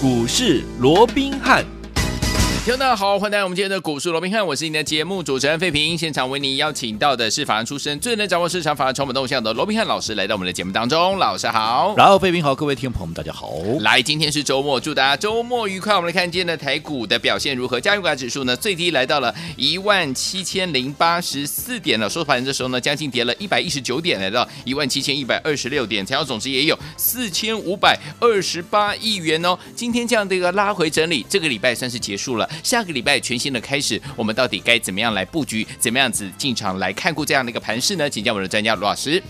股市罗宾汉。听众大家好，欢迎来到我们今天的股市罗宾汉，我是你的节目主持人费平。现场为您邀请到的是法案出身、最能掌握市场法案成本动向的罗宾汉老师，来到我们的节目当中。老师好，然后费平好，各位听众朋友们大家好。来，今天是周末，祝大家周末愉快。我们来看今天的台股的表现如何？加权指数呢，最低来到了一万七千零八十四点了，收盘的时候呢，将近跌了一百一十九点，来到一万七千一百二十六点，成交总值也有四千五百二十八亿元哦。今天这样的一个拉回整理，这个礼拜算是结束了，下个礼拜全新的开始，我们到底该怎么样来布局？怎么样子进场来看顾这样的一个盘势呢？请教我们的专家罗老师。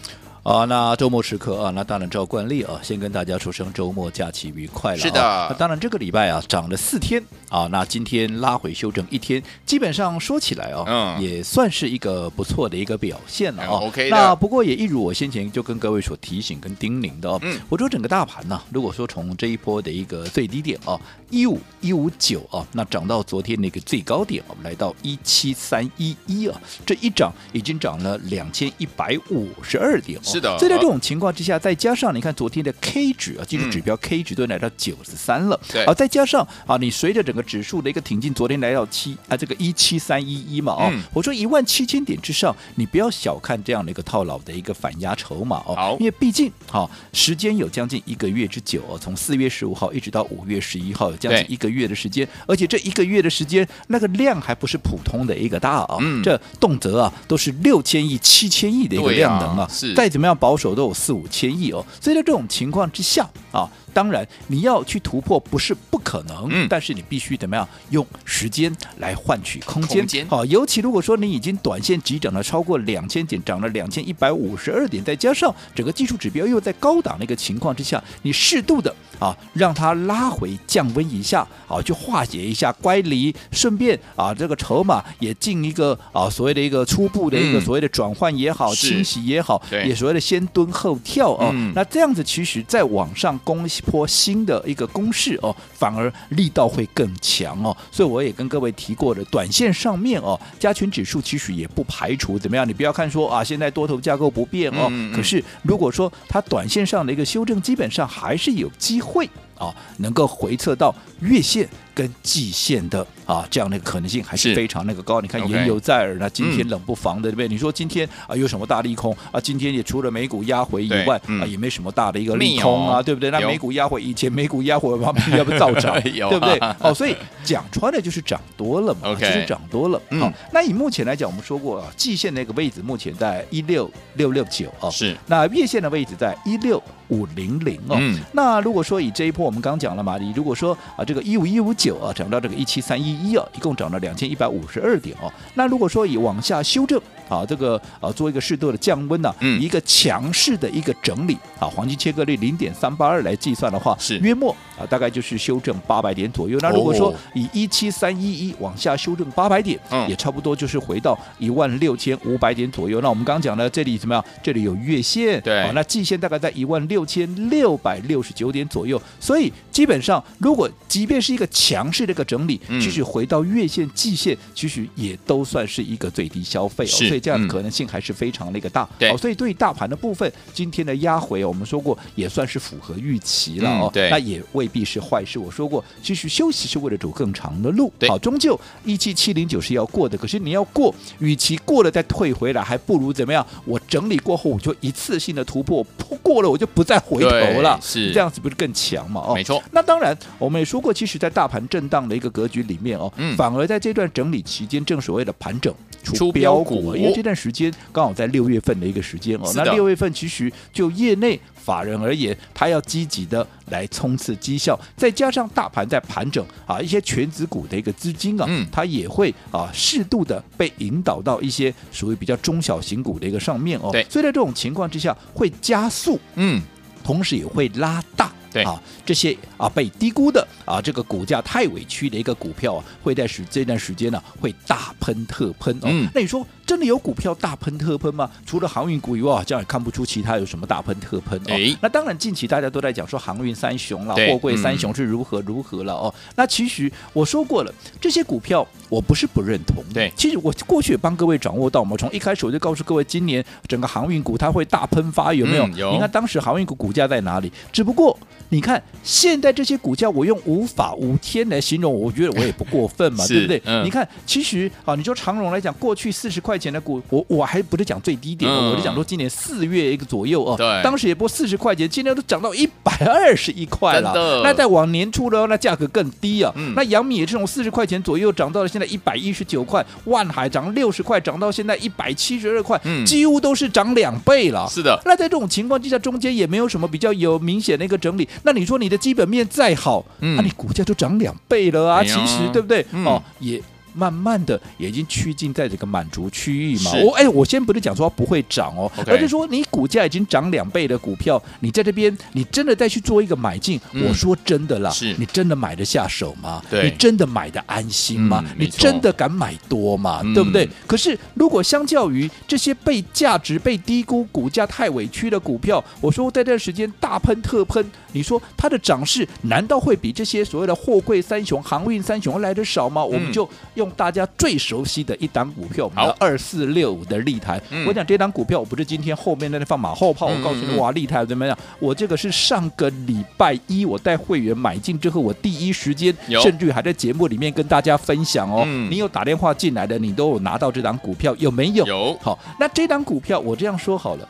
啊，那周末时刻啊，那当然照惯例啊，先跟大家说声周末假期愉快了。是的，那当然这个礼拜啊涨了四天啊，那今天拉回修正一天，基本上说起来啊，嗯，也算是一个不错的一个表现了啊。OK，那不过也一如我先前就跟各位所提醒跟叮咛的哦，嗯，我说整个大盘呢，如果说从这一波的一个最低点啊，一五一五九啊，那涨到昨天那个最高点，我们来到一七三一一啊，这一涨已经涨了两千一百五十二点。是的，所以在这种情况之下，再加上你看昨天的 K 值啊，技术指标 K 值都来到九十三了，对，啊，再加上啊，你随着整个指数的一个挺进，昨天来到七啊，这个一七三一一嘛，哦，我说一万七千点之上，你不要小看这样的一个套牢的一个反压筹码哦，好，因为毕竟好时间有将近一个月之久哦，从四月十五号一直到五月十一号，有将近一个月的时间，而且这一个月的时间，那个量还不是普通的一个大啊，嗯，这动辄啊都是六千亿、七千亿的一个量能啊，是，再怎怎么样保守。都有四五千亿哦，所以在这种情况之下啊，当然你要去突破不是不可能，嗯，但是你必须怎么样用时间来换取空间，空间。好，尤其如果说你已经短线急涨了超过两千点，涨了两千一百五十二点，再加上整个技术指标又在高档的一个情况之下，你适度的啊让它拉回降温一下，啊，去化解一下乖离，顺便啊这个筹码也进一个啊所谓的一个初步的一个所谓的转换也好，嗯、清洗也好，也所谓的先蹲后跳啊，嗯、那这样子其实再往上攻一波新的一个攻势哦，反而力道会更强哦。所以我也跟各位提过的，短线上面哦，加权指数其实也不排除怎么样。你不要看说啊，现在多头架构不变哦，嗯嗯、可是如果说它短线上的一个修正，基本上还是有机会啊，能够回测到月线。跟季线的啊，这样的可能性还是非常那个高。你看言犹在耳，那今天冷不防的，对不对？你说今天啊有什么大利空啊？今天也除了美股压回以外啊，也没什么大的一个利空啊，对不对？那美股压回以前美股压回旁边要不 照涨，对不对？哦，所以 讲穿的就是涨多了嘛，就是涨多了。好，那以目前来讲，我们说过啊，季线那个位置目前在一六六六九啊，是。那月线的位置在一六五零零哦。那如果说以这一波我们刚讲了嘛，你如果说啊这个一五一五九。啊，涨到这个一七三一一啊，一共涨了两千一百五十二点哦。那如果说以往下修正啊，这个啊做一个适度的降温呢，嗯，一个强势的一个整理啊，黄金切割率零点三八二来计算的话，是约莫啊大概就是修正八百点左右。那如果说以一七三一一往下修正八百点，嗯，也差不多就是回到一万六千五百点左右。那我们刚刚讲的这里怎么样？这里有月线，对，啊，那季线大概在一万六千六百六十九点左右。所以基本上，如果即便是一个强强势的一个整理，其实回到月线、季线，其实也都算是一个最低消费哦，所以这样的可能性还是非常的一个大。对，所以对于大盘的部分，今天的压回，我们说过也算是符合预期了哦。对，那也未必是坏事。我说过，其实休息是为了走更长的路。好，终究一七七零九是要过的，可是你要过，与其过了再退回来，还不如怎么样？我整理过后，我就一次性的突破，过了我就不再回头了。是这样子，不是更强嘛？哦，没错。那当然，我们也说过，其实，在大盘。震荡的一个格局里面哦，嗯、反而在这段整理期间，正所谓的盘整出标股，因为这段时间刚好在六月份的一个时间哦，那六月份其实就业内法人而言，他要积极的来冲刺绩效，再加上大盘在盘整啊，一些全值股的一个资金啊，嗯、它也会啊适度的被引导到一些属于比较中小型股的一个上面哦，对，所以在这种情况之下会加速，嗯，同时也会拉大。对啊，这些啊被低估的啊，这个股价太委屈的一个股票啊，会在时这段时间呢、啊、会大喷特喷哦。嗯、那你说真的有股票大喷特喷吗？除了航运股以外，好像也看不出其他有什么大喷特喷哦。诶那当然，近期大家都在讲说航运三雄了，货柜三雄是如何如何了哦。嗯、那其实我说过了，这些股票我不是不认同。对，其实我过去也帮各位掌握到嘛，从一开始我就告诉各位，今年整个航运股它会大喷发，有没有？嗯、有。你看当时航运股股价在哪里？只不过你看现在这些股价，我用无法无天来形容，我觉得我也不过分嘛，对不对？嗯、你看，其实啊，你说长荣来讲，过去四十块钱的股，我我还不是讲最低点，嗯、我就讲说今年四月一个左右哦，对，当时也不四十块钱，今天都涨到一百二十一块了。那再往年初的那价格更低啊。嗯、那杨米也是从四十块钱左右涨到了现在一百一十九块，万海涨六十块，涨到现在一百七十二块，嗯、几乎都是涨两倍了。是的。那在这种情况之下，中间也没有什么比较有明显的一个整理。那你说你的基本面再好，那、你股价都涨两倍了啊？其实对不对？嗯、哦，也。慢慢的，也已经趋近在这个满足区域嘛。是我哎，我先不是讲说它不会涨哦而是说你股价已经涨两倍的股票，你在这边你真的再去做一个买进，嗯、我说真的啦，是你真的买得下手吗？对你真的买得安心吗？嗯、你真的敢买多吗？嗯、对不对？可是如果相较于这些被价值被低估、股价太委屈的股票，我说在这段时间大喷特喷，你说它的涨势难道会比这些所谓的货柜三雄、航运三雄来的少吗？嗯、我们就用。大家最熟悉的一档股票，我们的二四六五的立台。嗯、我讲这档股票，我不是今天后面在那放马后炮。我告诉你，哇，立台怎么样？我这个是上个礼拜一我带会员买进之后，我第一时间，甚至还在节目里面跟大家分享哦。嗯、你有打电话进来的，你都有拿到这档股票，有没有？有。好，那这档股票我这样说好了，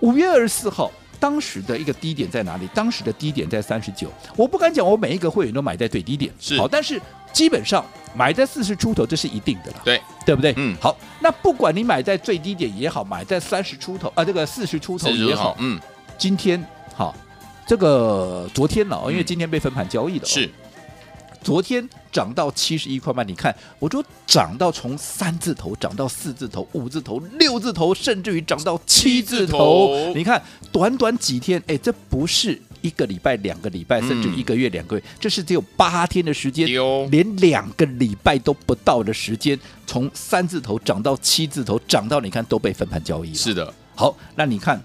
五月二十四号。当时的一个低点在哪里？当时的低点在三十九。我不敢讲，我每一个会员都买在最低点，是好，但是基本上买在四十出头，这是一定的了，对对不对？嗯，好，那不管你买在最低点也好，买在三十出头啊，这个四十出头也好，嗯，今天好，这个昨天了，因为今天被分盘交易的，是。昨天涨到七十一块半，你看，我说涨到从三字头涨到四字头、五字头、六字头，甚至于涨到七字头。字头你看，短短几天，哎，这不是一个礼拜、两个礼拜，甚至一个月、两个月，嗯、这是只有八天的时间，哦、连两个礼拜都不到的时间，从三字头涨到七字头，涨到你看都被分盘交易了。是的，好，那你看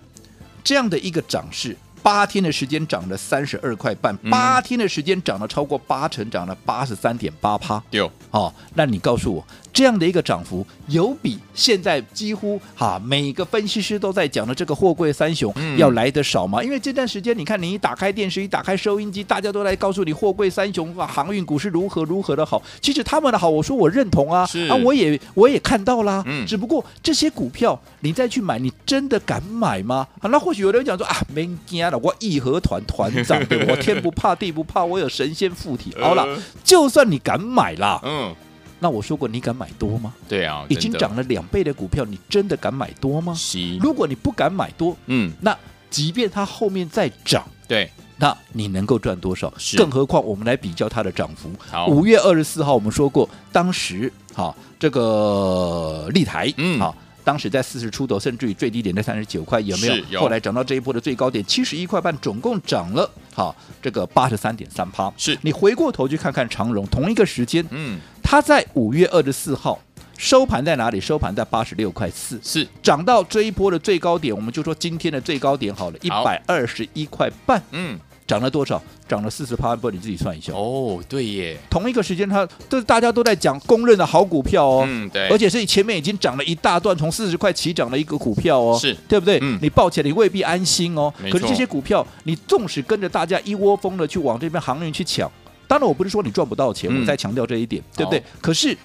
这样的一个涨势。八天的时间涨了三十二块半，八天的时间涨了超过八成，涨了八十三点八趴。有哦，那你告诉我。这样的一个涨幅，有比现在几乎哈每个分析师都在讲的这个货柜三雄要来得少吗？嗯、因为这段时间，你看你一打开电视，一打开收音机，大家都来告诉你货柜三雄啊，航运股是如何如何的好。其实他们的好，我说我认同啊，啊，我也我也看到啦。嗯，只不过这些股票你再去买，你真的敢买吗？啊，那或许有人讲说啊，没惊了，我义和团团长，对我天不怕地不怕，我有神仙附体。好了，就算你敢买啦，嗯。那我说过，你敢买多吗？对啊，已经涨了两倍的股票，你真的敢买多吗？是。如果你不敢买多，嗯，那即便它后面再涨，对，那你能够赚多少？是。更何况我们来比较它的涨幅。五月二十四号我们说过，当时哈这个立台，嗯，好。当时在四十出头，甚至于最低点在三十九块，有没有？有后来涨到这一波的最高点七十一块半，总共涨了好这个八十三点三趴。是你回过头去看看长荣，同一个时间，嗯，它在五月二十四号收盘在哪里？收盘在八十六块四，是涨到这一波的最高点，我们就说今天的最高点好了，一百二十一块半，嗯。涨了多少？涨了四十趴，不，你自己算一下。哦，对耶，同一个时间，它这大家都在讲公认的好股票哦。嗯，对。而且是前面已经涨了一大段，从四十块起涨的一个股票哦，是对不对？嗯。你抱起来，你未必安心哦。可是这些股票，你纵使跟着大家一窝蜂的去往这边航运去抢，当然我不是说你赚不到钱，我再强调这一点，对不对？可是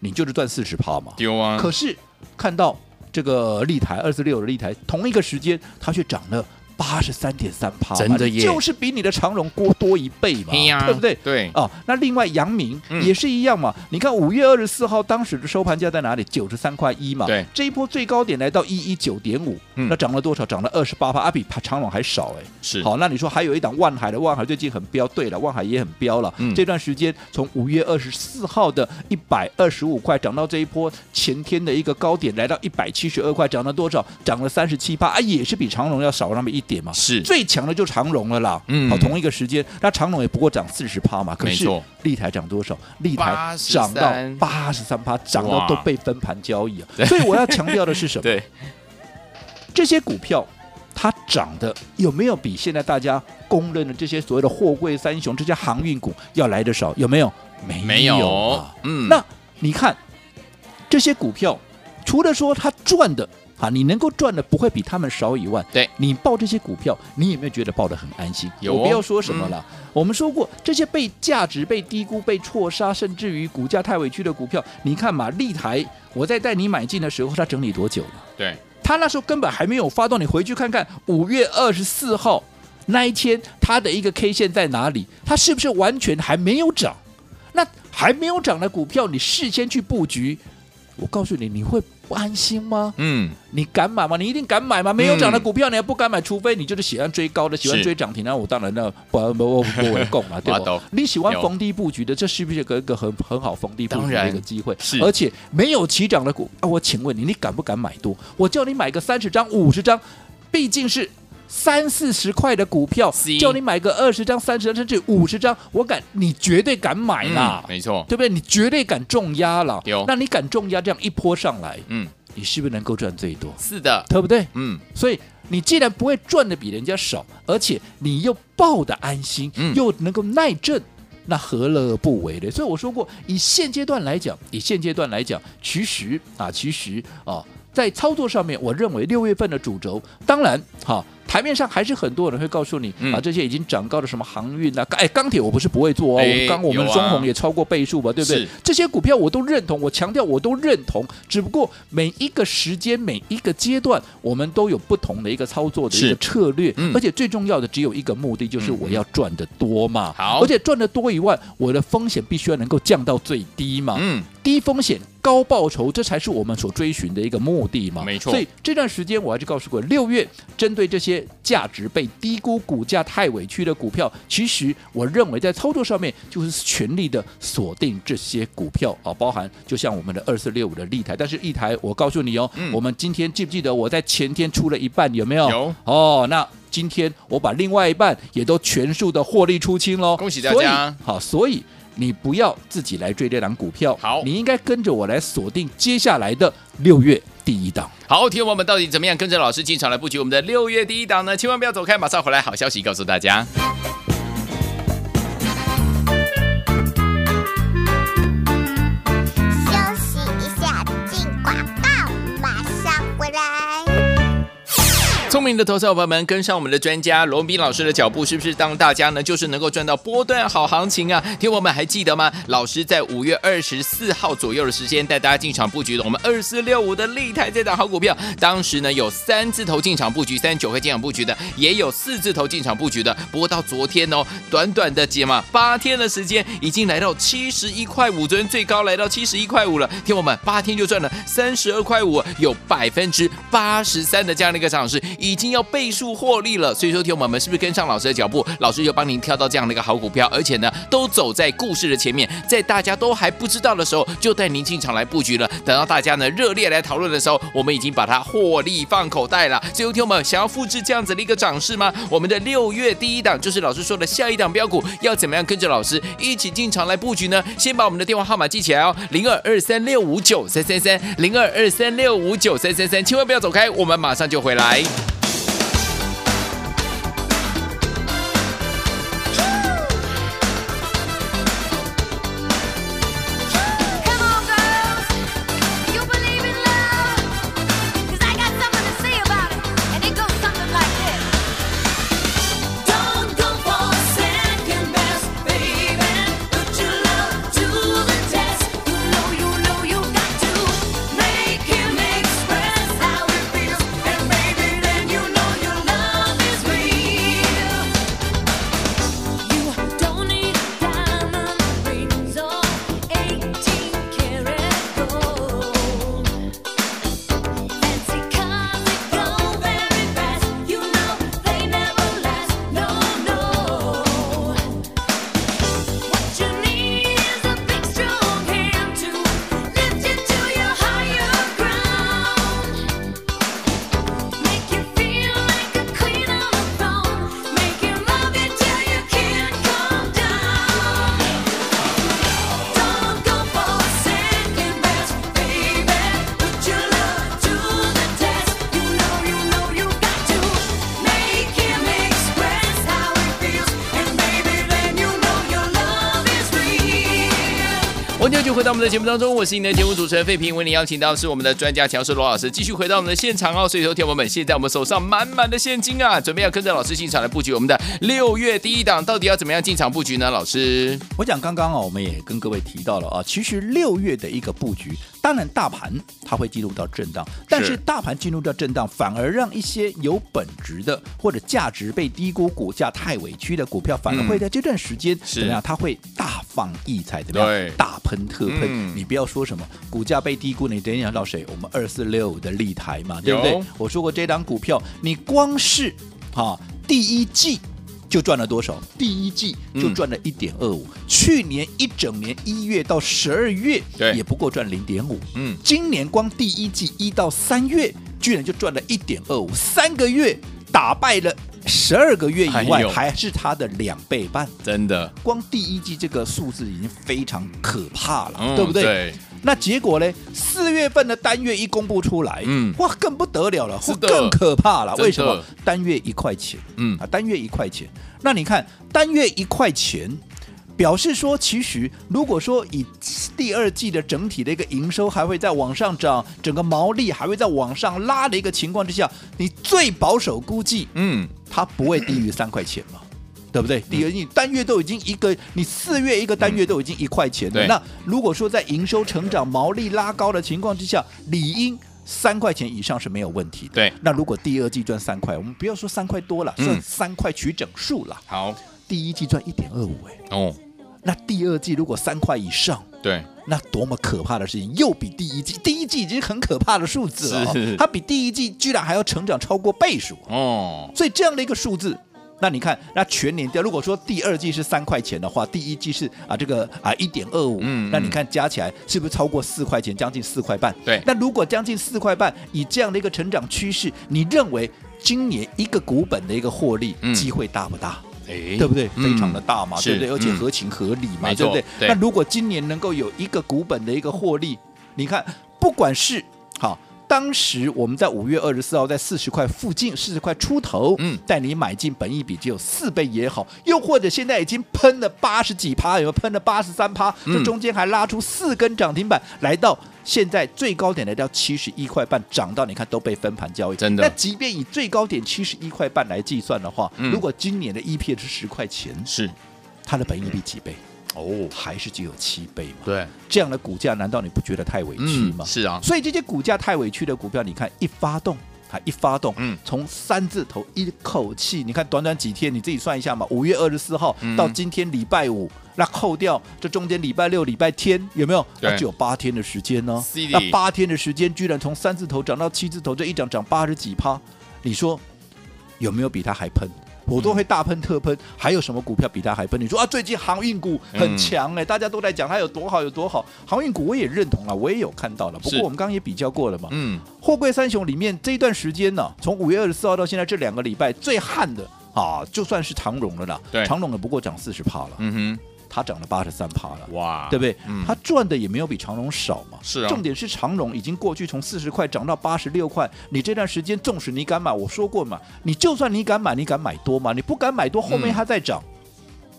你就是赚四十趴嘛。丢啊。可是看到这个立台二十六的立台，同一个时间它却涨了。八十三点三趴，真的耶，就是比你的长荣多多一倍嘛，啊、对不对？对哦，那另外阳明也是一样嘛。嗯、你看五月二十四号当时的收盘价在哪里？九十三块一嘛。对，这一波最高点来到一一九点五，那涨了多少？涨了二十八趴，啊，比长荣还少哎。是。好，那你说还有一档万海的，万海最近很飙，对了，万海也很飙了。嗯、这段时间从五月二十四号的一百二十五块涨到这一波前天的一个高点来到一百七十二块，涨了多少？涨了三十七趴啊，也是比长荣要少那么一点嘛。是最强的就长荣了啦。嗯，好，同一个时间，那长荣也不过涨四十趴嘛。可是立台涨多少？立台涨到八十三趴，涨到都被分盘交易啊。所以我要强调的是什么？对，这些股票它涨的有没有比现在大家公认的这些所谓的货柜三雄这些航运股要来的少？有没有？没有啊。嗯，那你看这些股票，除了说它赚的。啊，你能够赚的不会比他们少一万，对你报这些股票，你有没有觉得报的很安心？有、哦，我不要说什么了。嗯、我们说过，这些被价值被低估、被错杀，甚至于股价太委屈的股票，你看嘛，立台，我在带你买进的时候，它整理多久了？对，它那时候根本还没有发动。你回去看看，五月二十四号那一天，它的一个 K 线在哪里？它是不是完全还没有涨？那还没有涨的股票，你事先去布局，我告诉你，你会。不安心吗？嗯，你敢买吗？你一定敢买吗？没有涨的股票，你还不敢买，除非你就是喜欢追高的，喜欢追涨停。那我当然那不不不为供 嘛，对吧？你喜欢逢低布局的，这是不是一个很很好逢低布局的一个机会？是，而且没有起涨的股啊，我请问你，你敢不敢买多？我叫你买个三十张、五十张，毕竟是。三四十块的股票，叫你买个二十张、三十张，甚至五十张，我敢，你绝对敢买啦，嗯、没错，对不对？你绝对敢重压了，有，那你敢重压这样一波上来，嗯，你是不是能够赚最多？是的，对不对？嗯，所以你既然不会赚的比人家少，而且你又抱的安心，嗯、又能够耐震，那何乐而不为呢？所以我说过，以现阶段来讲，以现阶段来讲，其实啊，其实啊，在操作上面，我认为六月份的主轴，当然哈。台面上还是很多人会告诉你、嗯、啊，这些已经涨高的什么航运啊，哎，钢铁我不是不会做哦，刚、哎、我们中红也超过倍数吧，啊、对不对？这些股票我都认同，我强调我都认同，只不过每一个时间每一个阶段，我们都有不同的一个操作的一个策略，嗯、而且最重要的只有一个目的，就是我要赚得多嘛。好、嗯，而且赚得多以外，我的风险必须要能够降到最低嘛。嗯，低风险高报酬，这才是我们所追寻的一个目的嘛。没错。所以这段时间我还是告诉过，六月针对这些。价值被低估、股价太委屈的股票，其实我认为在操作上面就是全力的锁定这些股票啊，包含就像我们的二四六五的立台，但是立台我告诉你哦，嗯、我们今天记不记得我在前天出了一半有没有？有哦，那今天我把另外一半也都全数的获利出清喽，恭喜大家！好，所以你不要自己来追这档股票，好，你应该跟着我来锁定接下来的六月。第一档，好，听我们到底怎么样跟着老师进场来布局我们的六月第一档呢？千万不要走开，马上回来，好消息告诉大家。聪明的投资者朋友们，跟上我们的专家罗文彬老师的脚步，是不是当大家呢就是能够赚到波段好行情啊？听我们还记得吗？老师在五月二十四号左右的时间带大家进场布局的我们二四六五的立台这档好股票，当时呢有三字头进场布局，三十九块进场布局的，也有四字头进场布局的。不过到昨天哦，短短的几嘛八天的时间，已经来到七十一块五，昨天最高来到七十一块五了。听我们八天就赚了三十二块五，有百分之八十三的这样的一个涨势。已经要倍数获利了，所以说，听我们是不是跟上老师的脚步？老师就帮您挑到这样的一个好股票，而且呢，都走在故事的前面，在大家都还不知道的时候，就带您进场来布局了。等到大家呢热烈来讨论的时候，我们已经把它获利放口袋了。所以，听我们想要复制这样子的一个涨势吗？我们的六月第一档就是老师说的下一档标股，要怎么样跟着老师一起进场来布局呢？先把我们的电话号码记起来哦，零二二三六五九三三三，零二二三六五九三三三，千万不要走开，我们马上就回来。在节目当中，我是你的节目主持人费平，为你邀请到的是我们的专家乔师罗老师，继续回到我们的现场哦。所以说，听友们，现在我们手上满满的现金啊，准备要跟着老师进场来布局我们的六月第一档，到底要怎么样进场布局呢？老师，我讲刚刚啊，我们也跟各位提到了啊，其实六月的一个布局，当然大盘它会进入到震荡，但是大盘进入到震荡，反而让一些有本质的或者价值被低估、股价太委屈的股票，反而会在这段时间怎么样？它会大放异彩，怎么样？大喷特喷。嗯你不要说什么股价被低估，你等一下到谁？我们二四六五的立台嘛，对不对？我说过这档股票，你光是哈、啊、第一季就赚了多少？第一季就赚了一点二五，去年一整年一月到十二月，也不过赚零点五，嗯，今年光第一季一到三月，居然就赚了一点二五，三个月打败了。十二个月以外还是它的两倍半，真的。光第一季这个数字已经非常可怕了，嗯、对不对？对。那结果呢？四月份的单月一公布出来，嗯，哇，更不得了了，或更可怕了。为什么？单月一块钱，嗯啊，单月一块钱。那你看，单月一块钱。表示说，其实如果说以第二季的整体的一个营收还会再往上涨，整个毛利还会再往上拉的一个情况之下，你最保守估计，嗯，它不会低于三块钱嘛，对不对？第二季单月都已经一个，你四月一个单月都已经一块钱了，那如果说在营收成长、毛利拉高的情况之下，理应三块钱以上是没有问题的。对，那如果第二季赚三块，我们不要说三块多了，算三块取整数了。好，第一季赚一点二五，哎，哦。那第二季如果三块以上，对，那多么可怕的事情，又比第一季，第一季已经很可怕的数字了，哦，它比第一季居然还要成长超过倍数哦，所以这样的一个数字，那你看，那全年掉，如果说第二季是三块钱的话，第一季是啊这个啊一点二五，那你看加起来是不是超过四块钱，将近四块半？对，那如果将近四块半，以这样的一个成长趋势，你认为今年一个股本的一个获利机会大不大？嗯对不对？非常的大嘛，对不对？而且合情合理嘛，对不对？那如果今年能够有一个股本的一个获利，你看，不管是好，当时我们在五月二十四号在四十块附近，四十块出头，嗯，带你买进，本一比只有四倍也好，又或者现在已经喷了八十几趴，有没有喷了八十三趴？这中间还拉出四根涨停板，来到。现在最高点来到七十一块半，涨到你看都被分盘交易。真的。那即便以最高点七十一块半来计算的话，嗯、如果今年的 EPS 是十块钱，是它的本益比几倍？哦，还是只有七倍嘛？对，这样的股价难道你不觉得太委屈吗？嗯、是啊。所以这些股价太委屈的股票，你看一发动。它一发动，嗯，从三字头一口气，你看短短几天，你自己算一下嘛。五月二十四号到今天礼拜五，那扣掉这中间礼拜六、礼拜天有没有？那只有八天的时间呢。那八天的时间，居然从三字头涨到七字头，这一涨涨八十几趴，你说有没有比它还喷？我都会大喷特喷，还有什么股票比它还喷？你说啊，最近航运股很强哎，大家都在讲它有多好有多好。航运股我也认同了，我也有看到了。不过我们刚刚也比较过了嘛。嗯，货柜三雄里面这一段时间呢，从五月二十四号到现在这两个礼拜最悍的啊，就算是长荣了啦。对，长荣也不过涨四十趴了。嗯哼。它涨了八十三趴了，哇，对不对？嗯，它赚的也没有比长荣少嘛。是啊，重点是长荣已经过去从四十块涨到八十六块，你这段时间纵使你敢买，我说过嘛，你就算你敢买，你敢买多嘛？你不敢买多，后面它再涨，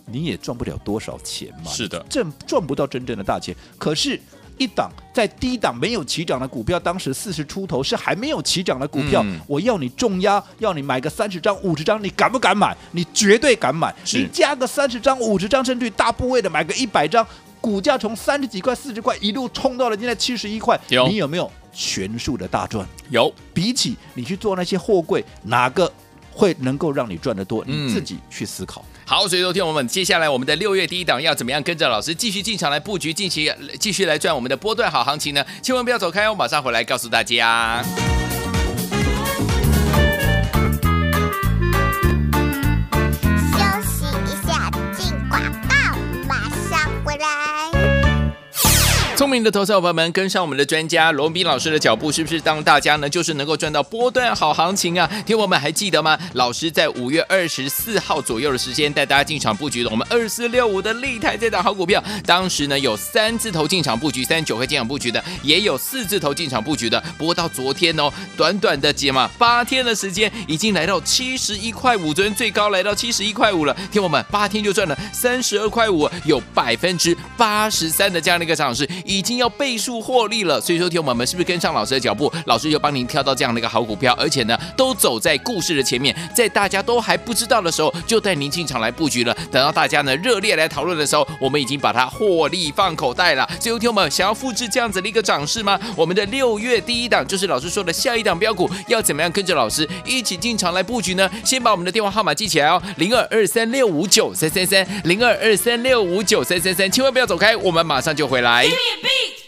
嗯，你也赚不了多少钱嘛。是的，挣赚不到真正的大钱。可是。一档在低档没有起涨的股票，当时四十出头是还没有起涨的股票，嗯、我要你重压，要你买个三十张、五十张，你敢不敢买？你绝对敢买。你加个三十张、五十张，甚至大部位的买个一百张，股价从三十几块、四十块一路冲到了现在七十一块，有你有没有全数的大赚？有。比起你去做那些货柜，哪个会能够让你赚得多？你自己去思考。嗯好，所以说听我们，接下来我们的六月第一档要怎么样跟着老师继续进场来布局，进行继续来赚我们的波段好行情呢？千万不要走开哦，马上回来告诉大家。聪明的投资者朋友们，跟上我们的专家罗文彬老师的脚步，是不是当大家呢就是能够赚到波段好行情啊？听我们还记得吗？老师在五月二十四号左右的时间带大家进场布局的我们二四六五的立台这档好股票，当时呢有三字头进场布局，三十九块进场布局的，也有四字头进场布局的。不过到昨天哦，短短的几嘛八天的时间，已经来到七十一块五，昨天最高来到七十一块五了。听我们八天就赚了三十二块五，有百分之八十三的这样的一个涨势。已经要倍数获利了，所以说，听我们是不是跟上老师的脚步？老师又帮您挑到这样的一个好股票，而且呢，都走在故事的前面，在大家都还不知道的时候，就带您进场来布局了。等到大家呢热烈来讨论的时候，我们已经把它获利放口袋了。最后，听我们想要复制这样子的一个涨势吗？我们的六月第一档就是老师说的下一档标股，要怎么样跟着老师一起进场来布局呢？先把我们的电话号码记起来哦，零二二三六五九三三三，零二二三六五九三三三，千万不要走开，我们马上就回来。beat.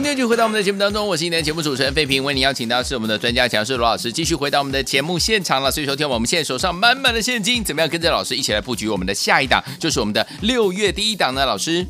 今天就回到我们的节目当中，我是今天的节目主持人费平，为你邀请到是我们的专家讲师罗老师，继续回到我们的节目现场了。所以说，听我们现在手上满满的现金，怎么样跟着老师一起来布局我们的下一档，就是我们的六月第一档呢？老师，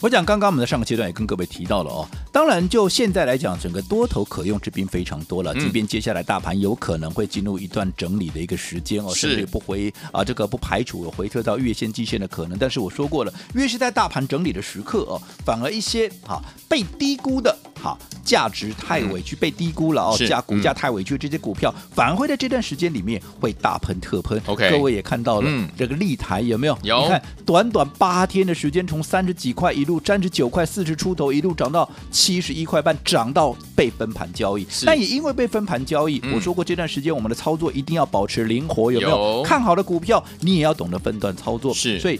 我讲刚刚我们的上个阶段也跟各位提到了哦。当然，就现在来讲，整个多头可用之兵非常多了。即便接下来大盘有可能会进入一段整理的一个时间哦，甚至不回啊，这个不排除有回撤到月线、季线的可能。但是我说过了，越是在大盘整理的时刻哦，反而一些啊被低估的哈价值太委屈、被低估了哦，价股价太委屈这些股票，反而会在这段时间里面会大喷特喷。OK，各位也看到了，这个立台有没有？有。你看，短短八天的时间，从三十几块一路三十九块四十出头，一路涨到。七十一块半涨到被分盘交易，但也因为被分盘交易，嗯、我说过这段时间我们的操作一定要保持灵活，有没有？有看好的股票，你也要懂得分段操作。是，所以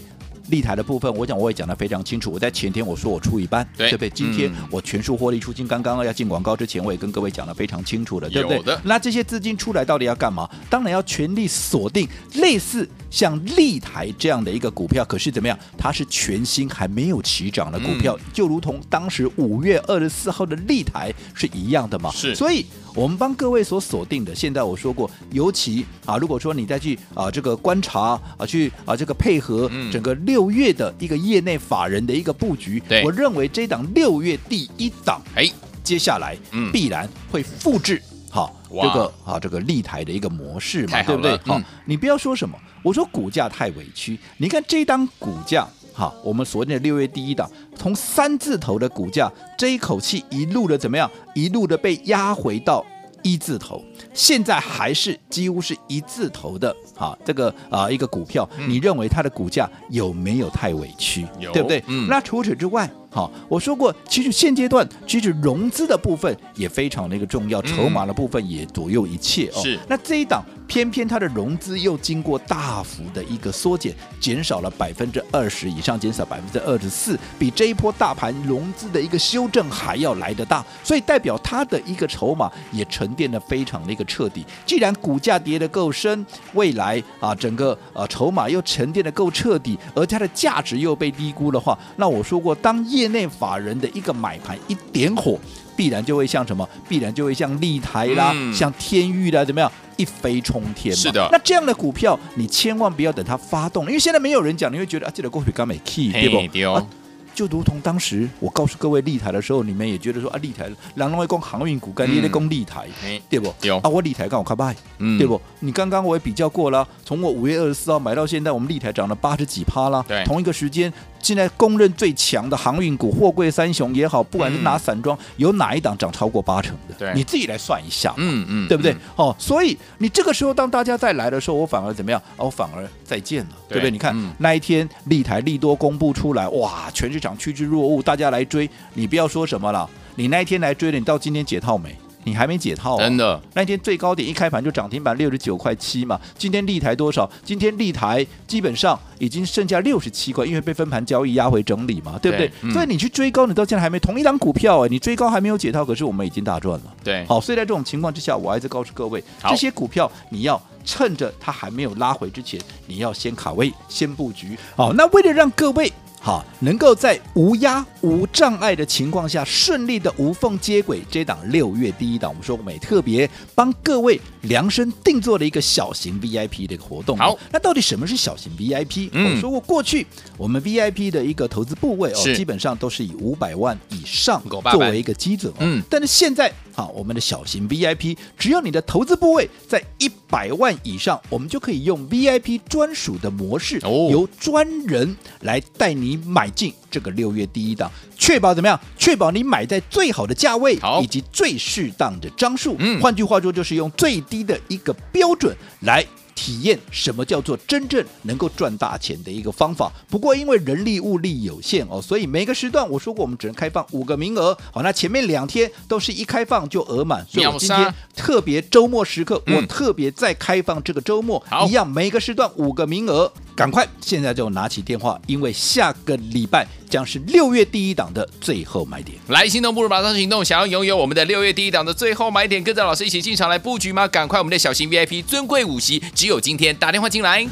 立台的部分，我讲我也讲得非常清楚。我在前天我说我出一半，对，对不对？今天我全数获利出金。刚刚要进广告之前，我也跟各位讲得非常清楚了，对不对？那这些资金出来到底要干嘛？当然要全力锁定类似。像立台这样的一个股票，可是怎么样？它是全新还没有起涨的股票，嗯、就如同当时五月二十四号的立台是一样的嘛？是。所以我们帮各位所锁定的，现在我说过，尤其啊，如果说你再去啊这个观察啊，去啊这个配合整个六月的一个业内法人的一个布局，嗯，我认为这档六月第一档，哎，接下来必然会复制好这个啊这个立台的一个模式嘛，对不对？好、嗯，你不要说什么。我说股价太委屈，你看这档股价，哈，我们所谓的六月第一档，从三字头的股价，这一口气一路的怎么样？一路的被压回到一字头，现在还是几乎是一字头的啊，这个啊一个股票，嗯、你认为它的股价有没有太委屈？有，对不对？嗯。那除此之外，好，我说过，其实现阶段其实融资的部分也非常的一个重要，筹码的部分也左右一切哦。是。那这一档偏偏它的融资又经过大幅的一个缩减，减少了百分之二十以上，减少百分之二十四，比这一波大盘融资的一个修正还要来得大，所以代表它的一个筹码也沉淀的非常的一个彻底。既然股价跌得够深，未来啊整个呃筹码又沉淀的够彻底，而它的价值又被低估的话，那我说过，当业内法人的一个买盘一点火，必然就会像什么？必然就会像立台啦，嗯、像天域啦，怎么样一飞冲天？是的。那这样的股票，你千万不要等它发动，因为现在没有人讲，你会觉得啊，这个股票刚没 key，对不？对哦。就如同当时我告诉各位立台的时候，你们也觉得说啊，立台，人拢会讲航运股，干你咧讲立台，对不？有啊，我立台刚好开卖，嗯，对不？你刚刚我也比较过了，从我五月二十四号买到现在，我们立台涨了八十几趴了，对，同一个时间。现在公认最强的航运股，货柜三雄也好，不管是拿散装，嗯、有哪一档涨超过八成的？对，你自己来算一下，嗯嗯，对不对？嗯、哦，所以你这个时候当大家再来的时候，我反而怎么样？哦，我反而再见了，对，不对？你看、嗯、那一天立台利多公布出来，哇，全市场趋之若鹜，大家来追，你不要说什么了，你那一天来追了，你到今天解套没？你还没解套、啊，真的？那天最高点一开盘就涨停板六十九块七嘛。今天立台多少？今天立台基本上已经剩下六十七块，因为被分盘交易压回整理嘛，对不对？对嗯、所以你去追高，你到现在还没同一档股票哎、欸，你追高还没有解套，可是我们已经大赚了。对，好，所以在这种情况之下，我还是告诉各位，这些股票你要趁着它还没有拉回之前，你要先卡位，先布局。好，那为了让各位。好，能够在无压无障碍的情况下顺利的无缝接轨这档六月第一档，我们说我们也特别帮各位量身定做了一个小型 VIP 的一个活动。好，那到底什么是小型 VIP？嗯，我说过过去我们 VIP 的一个投资部位哦，基本上都是以五百万以上作为一个基准。嗯，但是现在。好，我们的小型 VIP，只要你的投资部位在一百万以上，我们就可以用 VIP 专属的模式，哦、由专人来带你买进这个六月第一档，确保怎么样？确保你买在最好的价位，好以及最适当的张数。嗯，换句话说，就是用最低的一个标准来。体验什么叫做真正能够赚大钱的一个方法。不过因为人力物力有限哦，所以每个时段我说过我们只能开放五个名额。好，那前面两天都是一开放就额满，所以我今天特别周末时刻，我特别再开放这个周末，一样每个时段五个名额。赶快，现在就拿起电话，因为下个礼拜将是六月第一档的最后买点。来，心动不如马上行动，想要拥有我们的六月第一档的最后买点，跟着老师一起进场来布局吗？赶快，我们的小型 VIP 尊贵五席，只有今天打电话进来。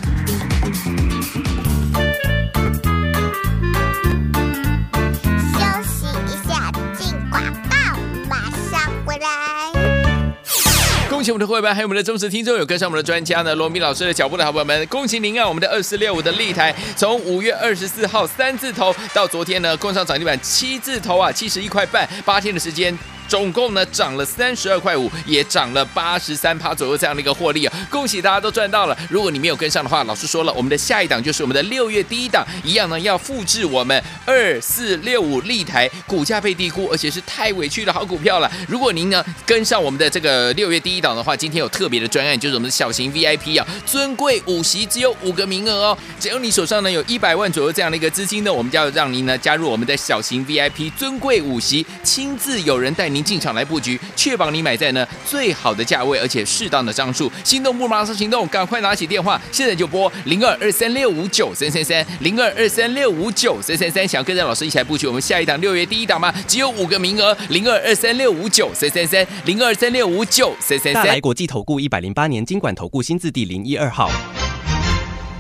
谢我们的会员，还有我们的忠实听众，有跟上我们的专家呢，罗明老师的脚步的好朋友们，恭喜您啊！我们的二四六五的立台，从五月二十四号三字头到昨天呢，共上涨停板七字头啊，七十一块半，八天的时间。总共呢涨了三十二块五，也涨了八十三趴左右这样的一个获利啊！恭喜大家都赚到了。如果你没有跟上的话，老师说了，我们的下一档就是我们的六月第一档，一样呢要复制我们二四六五立台股价被低估，而且是太委屈的好股票了。如果您呢跟上我们的这个六月第一档的话，今天有特别的专案，就是我们的小型 VIP 啊，尊贵五席只有五个名额哦。只要你手上呢有一百万左右这样的一个资金呢，我们就要让您呢加入我们的小型 VIP 尊贵五席，亲自有人带您。您进场来布局，确保你买在呢最好的价位，而且适当的张数。心动不马上行动，赶快拿起电话，现在就拨零二二三六五九三三三零二二三六五九三三三。想要跟着老师一起来布局我们下一档六月第一档吗？只有五个名额，零二二三六五九三三三零二三六五九三三三。大来国际投顾一百零八年金管投顾新字第零一二号。